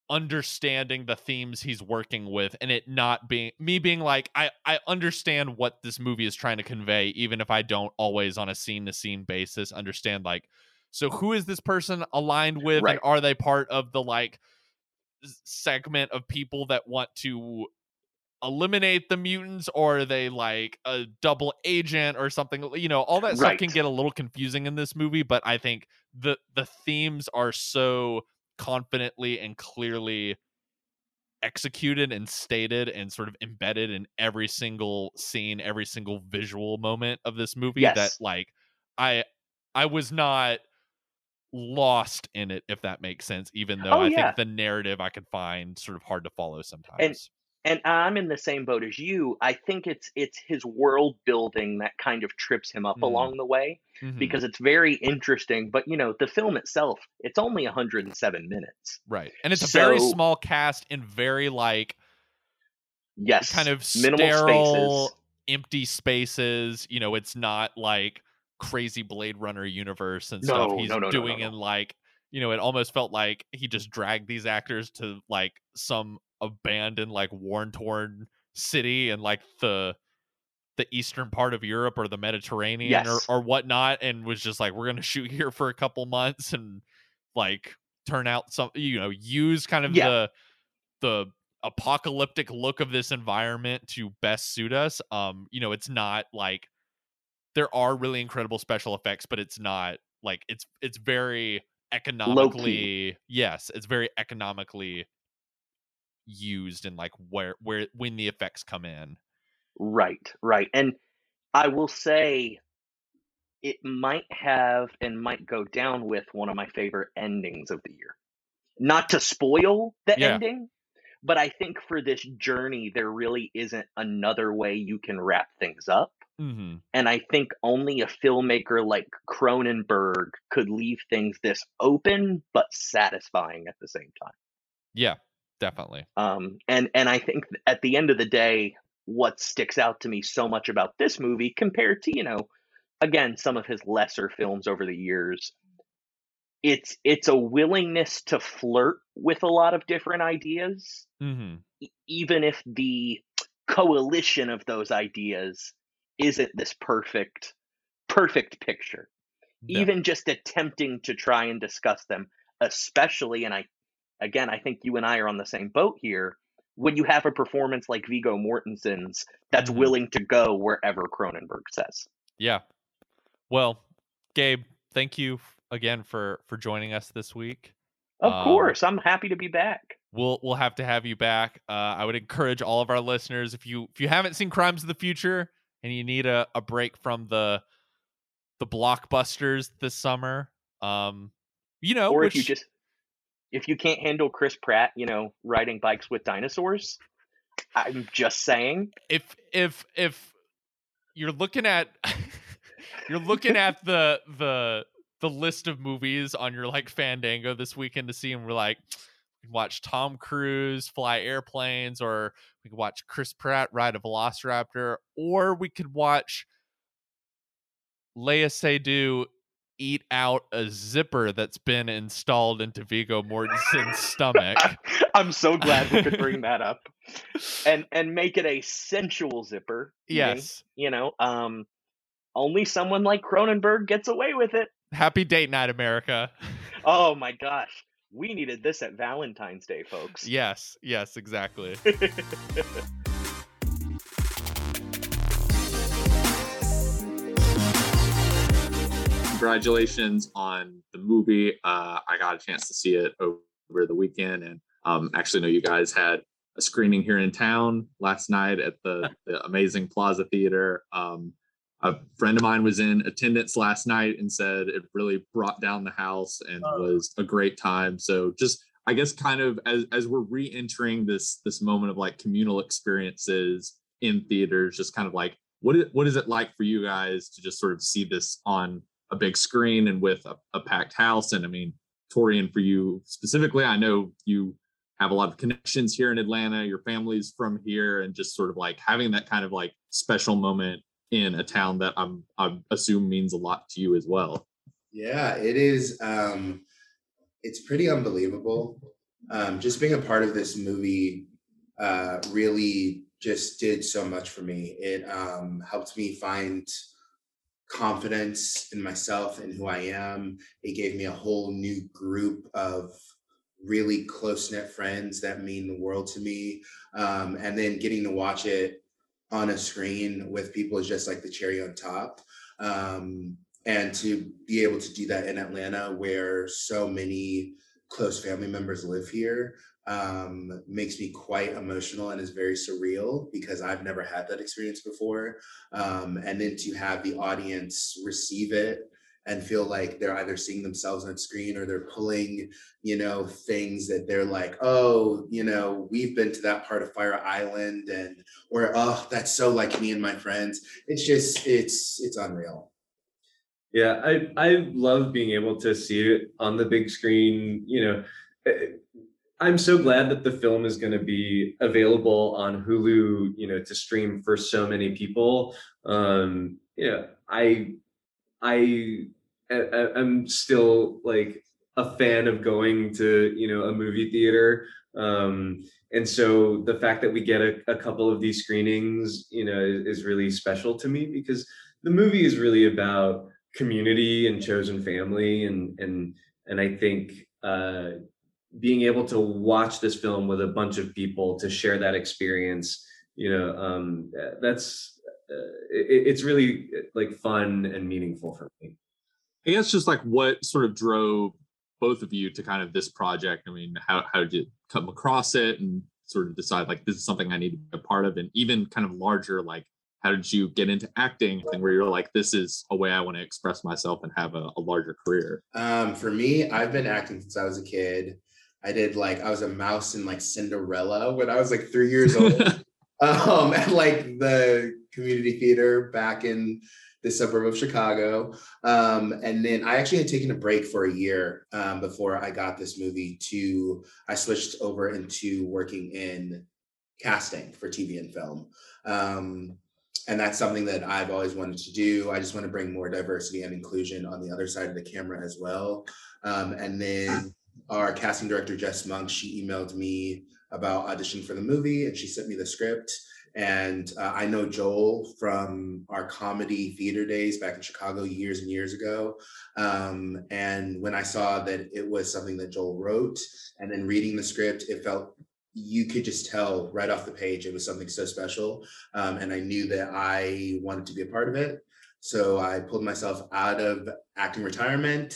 understanding the themes he's working with and it not being me being like I I understand what this movie is trying to convey even if I don't always on a scene to scene basis understand like so who is this person aligned with Right. and are they part of the like segment of people that want to eliminate the mutants or are they like a double agent or something you know all that stuff can get a little confusing in this movie but i think the the themes are so confidently and clearly executed and stated and sort of embedded in every single scene every single visual moment of this movie that like i i was not lost in it if that makes sense even though Oh, i yeah. think the narrative i could find sort of hard to follow sometimes. and I'm in the same boat as you. I think it's it's his world building that kind of trips him up Mm. along the way Mhm. because it's very interesting. But you know, the film itself, it's only 107 minutes. Right. And it's a very small cast and very like Yes, kind of minimal sterile, spaces. empty spaces. You know, it's not like crazy Blade Runner universe and No, stuff he's no, no, doing in like you know, it almost felt like he just dragged these actors to like some abandoned, like worn torn city and like the the eastern part of Europe or the Mediterranean Yes. or, or whatnot, and was just like, we're gonna shoot here for a couple months and like turn out some you know, use kind of Yeah. the the apocalyptic look of this environment to best suit us. Um, you know, it's not like there are really incredible special effects, but it's not like it's it's very economically yes, it's very economically used and like where where when the effects come in. Right, right. And I will say it might have and might go down with one of my favorite endings of the year. Not to spoil the Yeah. ending, but I think for this journey, there really isn't another way you can wrap things up. hmm And I think only a filmmaker like Cronenberg could leave things this open but satisfying at the same time. Yeah, definitely. Um, and and I think at the end of the day, what sticks out to me so much about this movie compared to you know, again, some of his lesser films over the years, it's it's a willingness to flirt with a lot of different ideas, hmm e- even if the coalition of those ideas isn't this perfect perfect picture. Even just attempting to try and discuss them especially and i again i think you and i are on the same boat here when you have a performance like viggo mortensen's that's Mhm. willing to go wherever cronenberg says Yeah. Well, Gabe, thank you again for for joining us this week. of Um, course i'm happy to be back We'll we'll have to have you back. Uh, I would encourage all of our listeners if you if you haven't seen Crimes of the Future and you need a, a break from the the blockbusters this summer, um, you know, or which, if you just if you can't handle chris pratt you know riding bikes with dinosaurs i'm just saying. If if if you're looking at you're looking at the the the list of movies on your like Fandango this weekend to see and we're like we can watch Tom Cruise fly airplanes or we could watch Chris Pratt ride a velociraptor or we could watch Léa Seydoux eat out a zipper that's been installed into Viggo Mortensen's stomach. I'm so glad we could bring that up and and make it a sensual zipper. yes. you know, um, only someone like Cronenberg gets away with it. Happy date night, America. Oh my gosh, we needed this at Valentine's Day, folks. Yes, yes, exactly. congratulations on the movie. Uh, I got a chance to see it over the weekend, and um, actually know you guys had a screening here in town last night at the, the amazing Plaza Theater. Um, a friend of mine was in attendance last night and said it really brought down the house and was a great time. So just I guess kind of as as we're re-entering this this moment of like communal experiences in theaters, just kind of like what is, what is it like for you guys to just sort of see this on a big screen and with a, a packed house? And I mean, Torian, for you specifically, I know you have a lot of connections here in Atlanta. Your family's from here, and just sort of like having that kind of like special moment in a town that I'm I assume means a lot to you as well. Yeah, it is. Um, it's pretty unbelievable. Um, just being a part of this movie uh, really just did so much for me. It um, helped me find confidence in myself and who I am. It gave me a whole new group of really close knit friends that mean the world to me. Um, and then getting to watch it on a screen with people is just like the cherry on top. Um, and to be able to do that in Atlanta, where so many close family members live here, um, makes me quite emotional and is very surreal because I've never had that experience before. Um, and then to have the audience receive it and feel like they're either seeing themselves on screen or they're pulling, you know, things that they're like, oh, you know, we've been to that part of Fire Island and or oh, that's so like me and my friends. It's just it's it's unreal. Yeah, I I love being able to see it on the big screen. You know, Eh, I'm so glad that the film is going to be available on Hulu. You know, to stream for so many people. Um, yeah, I I I- I'm still like a fan of going to you know a movie theater. Um, and so the fact that we get a, a couple of these screenings, you know, is, is really special to me because the movie is really about community and chosen family and and and I think uh, being able to watch this film with a bunch of people to share that experience, you know, um, that's uh, it, it's really like fun and meaningful for me. I guess just like what sort of drove both of you to kind of this project. I mean, how how did you come across it and sort of decide like this is something I need to be a part of, and even kind of larger like how did you get into acting and where you're like this is a way I want to express myself and have a, a larger career. Um, for me, I've been acting since I was a kid. I did like I was a mouse in like Cinderella when I was like three years old. um, at like the community theater back in the suburb of Chicago. Um, and then I actually had taken a break for a year um, before I got this movie to, I switched over into working in casting for TV and film. Um, and that's something that I've always wanted to do. I just want to bring more diversity and inclusion on the other side of the camera as well. Um, and then our casting director, Jess Monk, she emailed me about auditioning for the movie and she sent me the script. And uh, I know Joel from our comedy theater days back in Chicago years and years ago. Um, and when I saw that it was something that Joel wrote, and then reading the script, it felt you could just tell right off the page it was something so special. Um, and I knew that I wanted to be a part of it. So I pulled myself out of acting retirement,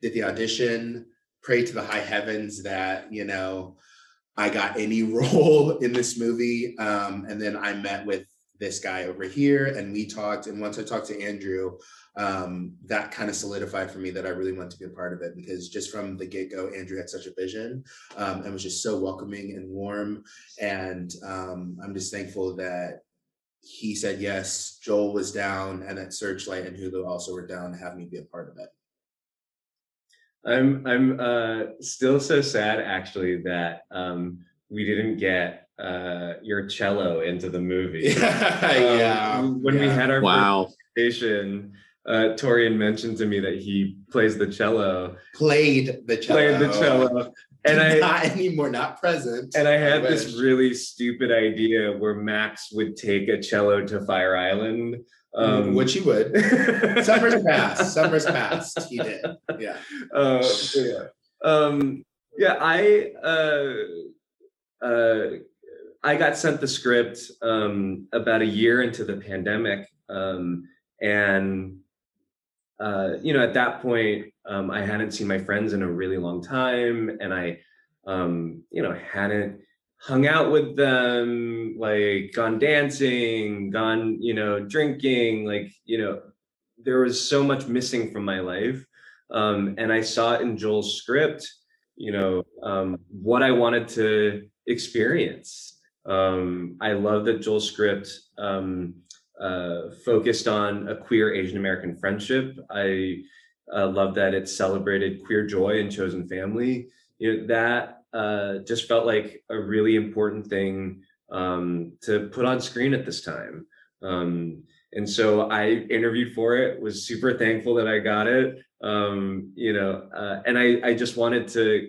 did the audition, prayed to the high heavens that, you know, I got any role in this movie. Um, and then I met with this guy over here and we talked. And once I talked to Andrew, um, that kind of solidified for me that I really wanted to be a part of it because just from the get go, Andrew had such a vision um, and was just so welcoming and warm. And um, I'm just thankful that he said yes. Joel was down, and that Searchlight and Hulu also were down to have me be a part of it. I'm I'm uh, still so sad actually that um, we didn't get uh, your cello into the movie. yeah. Um, when yeah. we had our Wow. presentation, uh, Torian mentioned to me that he plays the cello, Played the cello. played the cello, and I not anymore, not present. and I I had this really stupid idea where Max would take a cello to Fire Island. Um, which he would. Summer's passed. Summer's passed. He did. Yeah. uh, yeah. Um, yeah, I uh, uh, I got sent the script um, about a year into the pandemic, um, and uh, you know, at that point, um, I hadn't seen my friends in a really long time, and I, um, you know, hadn't hung out with them, like gone dancing, gone, you know, drinking, like, you know, there was so much missing from my life. Um, and I saw in Joel's script, you know, um, what I wanted to experience. Um, I love that Joel's script um, uh, focused on a queer Asian American friendship. I uh, love that it celebrated queer joy and chosen family. You know, that uh, just felt like a really important thing um, to put on screen at this time. Um, and so I interviewed for it, was super thankful that I got it. Um, you know, uh, and I, I just wanted to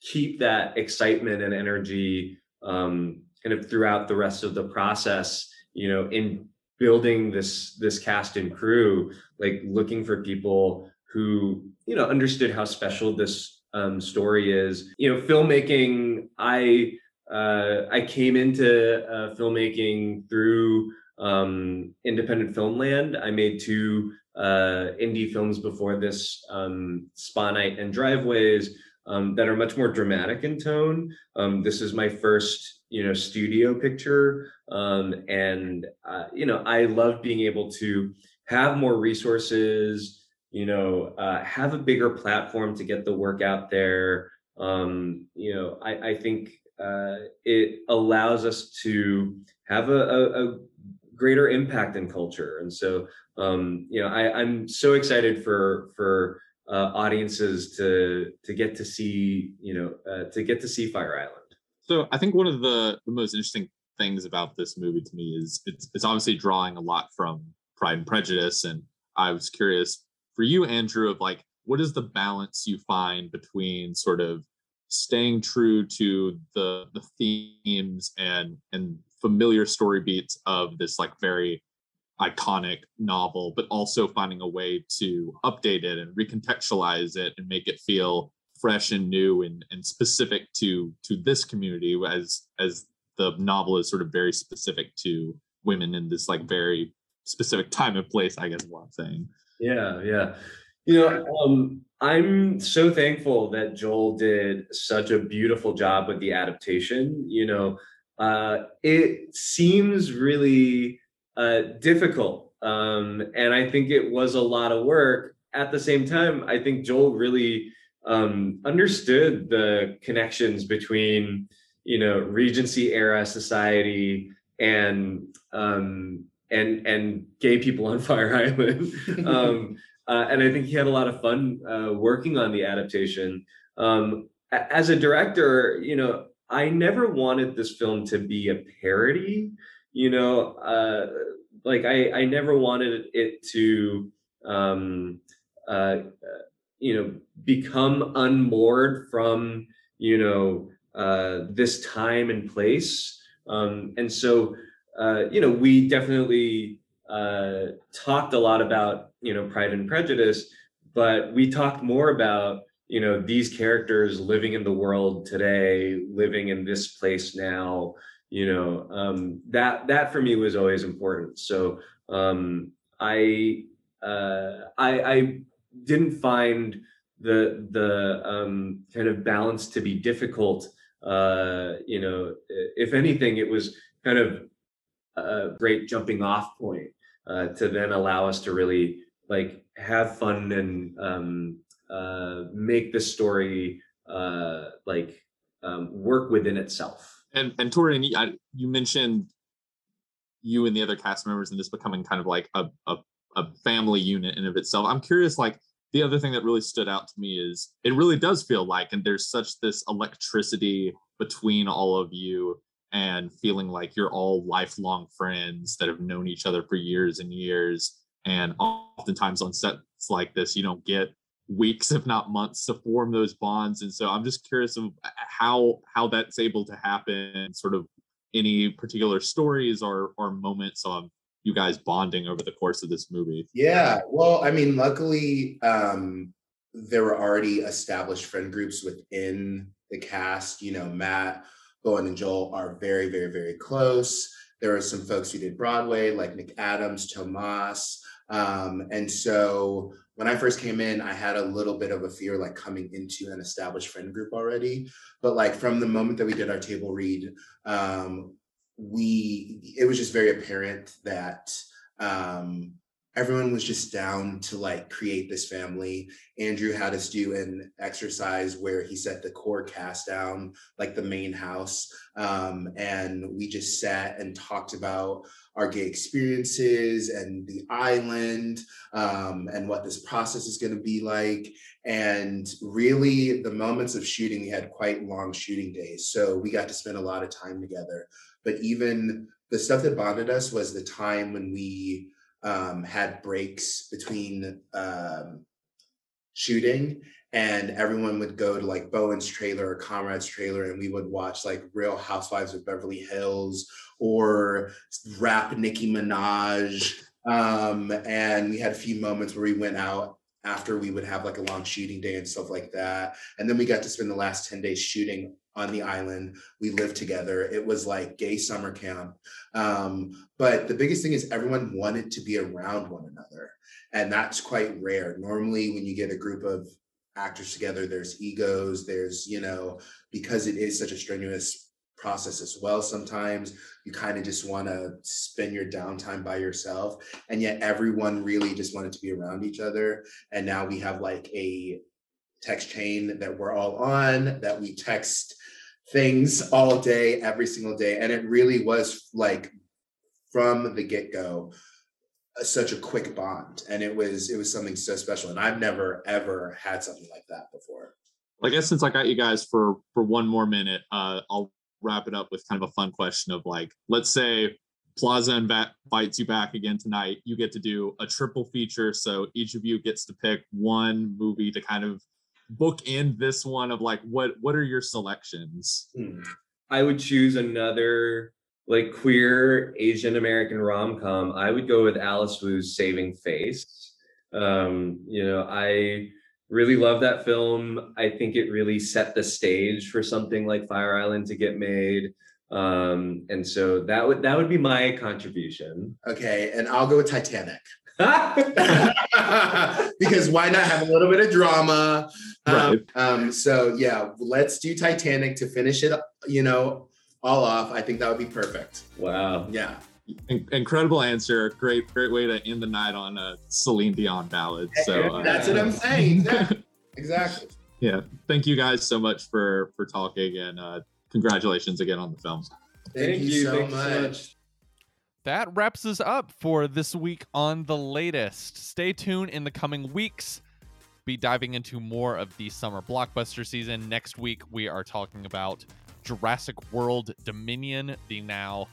keep that excitement and energy um, kind of throughout the rest of the process, you know, in building this this cast and crew, like looking for people who, you know, understood how special this um, story is. You know, filmmaking. I uh, I came into uh, filmmaking through um, independent film land. I made two uh, indie films before this, um, Spa Night and Driveways, um, that are much more dramatic in tone. Um, this is my first, you know, studio picture, um, and uh, you know, I love being able to have more resources you know, uh, have a bigger platform to get the work out there. Um, you know, I, I think uh, it allows us to have a, a, a greater impact in culture. And so, um, you know, I, I'm so excited for for uh, audiences to to get to see, you know, uh, to get to see Fire Island. So I think one of the, the most interesting things about this movie to me is it's it's obviously drawing a lot from Pride and Prejudice, and I was curious for you, Andrew, of like what is the balance you find between sort of staying true to the the themes and and familiar story beats of this like very iconic novel, but also finding a way to update it and recontextualize it and make it feel fresh and new and, and specific to to this community as as the novel is sort of very specific to women in this like very specific time and place i guess what i'm saying Yeah, yeah. You know, um, I'm so thankful that Joel did such a beautiful job with the adaptation. You know, uh, it seems really uh, difficult, um, and I think it was a lot of work. At the same time, I think Joel really um, understood the connections between, you know, Regency era society and um, and and gay people on Fire Island. um, uh, and I think he had a lot of fun uh, working on the adaptation. Um, as a director, you know, I never wanted this film to be a parody. You know, uh, like I, I never wanted it to, um, uh, you know, become unmoored from, you know, uh, this time and place. Um, and so, uh, you know, we definitely uh, talked a lot about, you know, Pride and Prejudice, but we talked more about, you know, these characters living in the world today, living in this place now. You know, um, that that for me was always important. So um, I, uh, I I didn't find the the um, kind of balance to be difficult. Uh, you know, if anything, it was kind of a great jumping off point uh, to then allow us to really like have fun and um, uh, make the story uh, like um, work within itself. And and Torian, you, you mentioned you and the other cast members and this becoming kind of like a, a a family unit in of itself. I'm curious, like the other thing that really stood out to me is it really does feel like, and there's such this electricity between all of you and feeling like you're all lifelong friends that have known each other for years and years. And oftentimes on sets like this, you don't get weeks, if not months, to form those bonds. And so I'm just curious of how how that's able to happen, sort of any particular stories or or moments of you guys bonding over the course of this movie. Yeah. Well, I mean, luckily, um, there were already established friend groups within the cast. You know, Matt Bowen and Joel are very, very, very close. There are some folks who did Broadway, like Nick Adams, Tomas. Um, and so when I first came in, I had a little bit of a fear, like coming into an established friend group already. But like from the moment that we did our table read, um, we it was just very apparent that um, everyone was just down to like create this family. Andrew had us do an exercise where he set the core cast down, like the main house. Um, and we just sat and talked about our gay experiences and the island um, and what this process is going to be like. And really, the moments of shooting, we had quite long shooting days. So we got to spend a lot of time together. But even the stuff that bonded us was the time when we um, had breaks between um, shooting and everyone would go to like Bowen's trailer or Conrad's trailer and we would watch like Real Housewives of Beverly Hills or rap Nicki Minaj. Um, and we had a few moments where we went out after we would have like a long shooting day and stuff like that. And then we got to spend the last 10 days shooting on the island. We lived together. It was like gay summer camp. Um, but the biggest thing is everyone wanted to be around one another. And that's quite rare. Normally, when you get a group of actors together, there's egos, there's, you know, because it is such a strenuous process as well sometimes you kind of just want to spend your downtime by yourself and yet everyone really just wanted to be around each other and now we have like a text chain that we're all on that we text things all day, every single day. And it really was like from the get go, such a quick bond. And it was, it was something so special. And I've never, ever had something like that before. I guess since I got you guys for, for one more minute, uh, I'll wrap it up with kind of a fun question of like, let's say Plaza invites you back again tonight. You get to do a triple feature. So each of you gets to pick one movie to kind of book in this one of like what what are your selections? Hmm. I would choose another like queer Asian American rom com. I would go with Alice Wu's Saving Face. Um, you know, I really love that film. I think it really set the stage for something like Fire Island to get made. Um, and so that would that would be my contribution. Okay, and I'll go with Titanic. because why not have a little bit of drama? Um, right. Um, so yeah, let's do Titanic to finish it. You know, all off. I think that would be perfect. Wow. Yeah. In- incredible answer. Great, great way to end the night on a Celine Dion ballad. So uh, that's what I'm saying. Exactly. exactly. Yeah. Thank you guys so much for for talking and uh, congratulations again on the film. Thank, Thank you, you so much. So much. that wraps us up for this week on the latest. Stay tuned in the coming weeks. Be diving into more of the summer blockbuster season. Next week, we are talking about Jurassic World Dominion, the now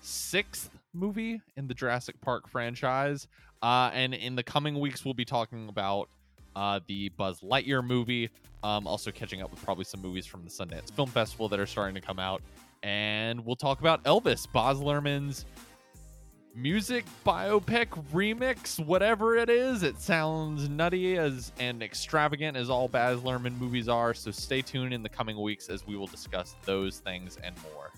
sixth movie in the Jurassic Park franchise. Uh, and in the coming weeks, we'll be talking about uh, the Buzz Lightyear movie. Um, also catching up with probably some movies from the Sundance Film Festival that are starting to come out. And we'll talk about Elvis, Baz music biopic remix, whatever it is. It sounds nutty as and extravagant as all Baz Luhrmann movies are. So stay tuned in the coming weeks as we will discuss those things and more.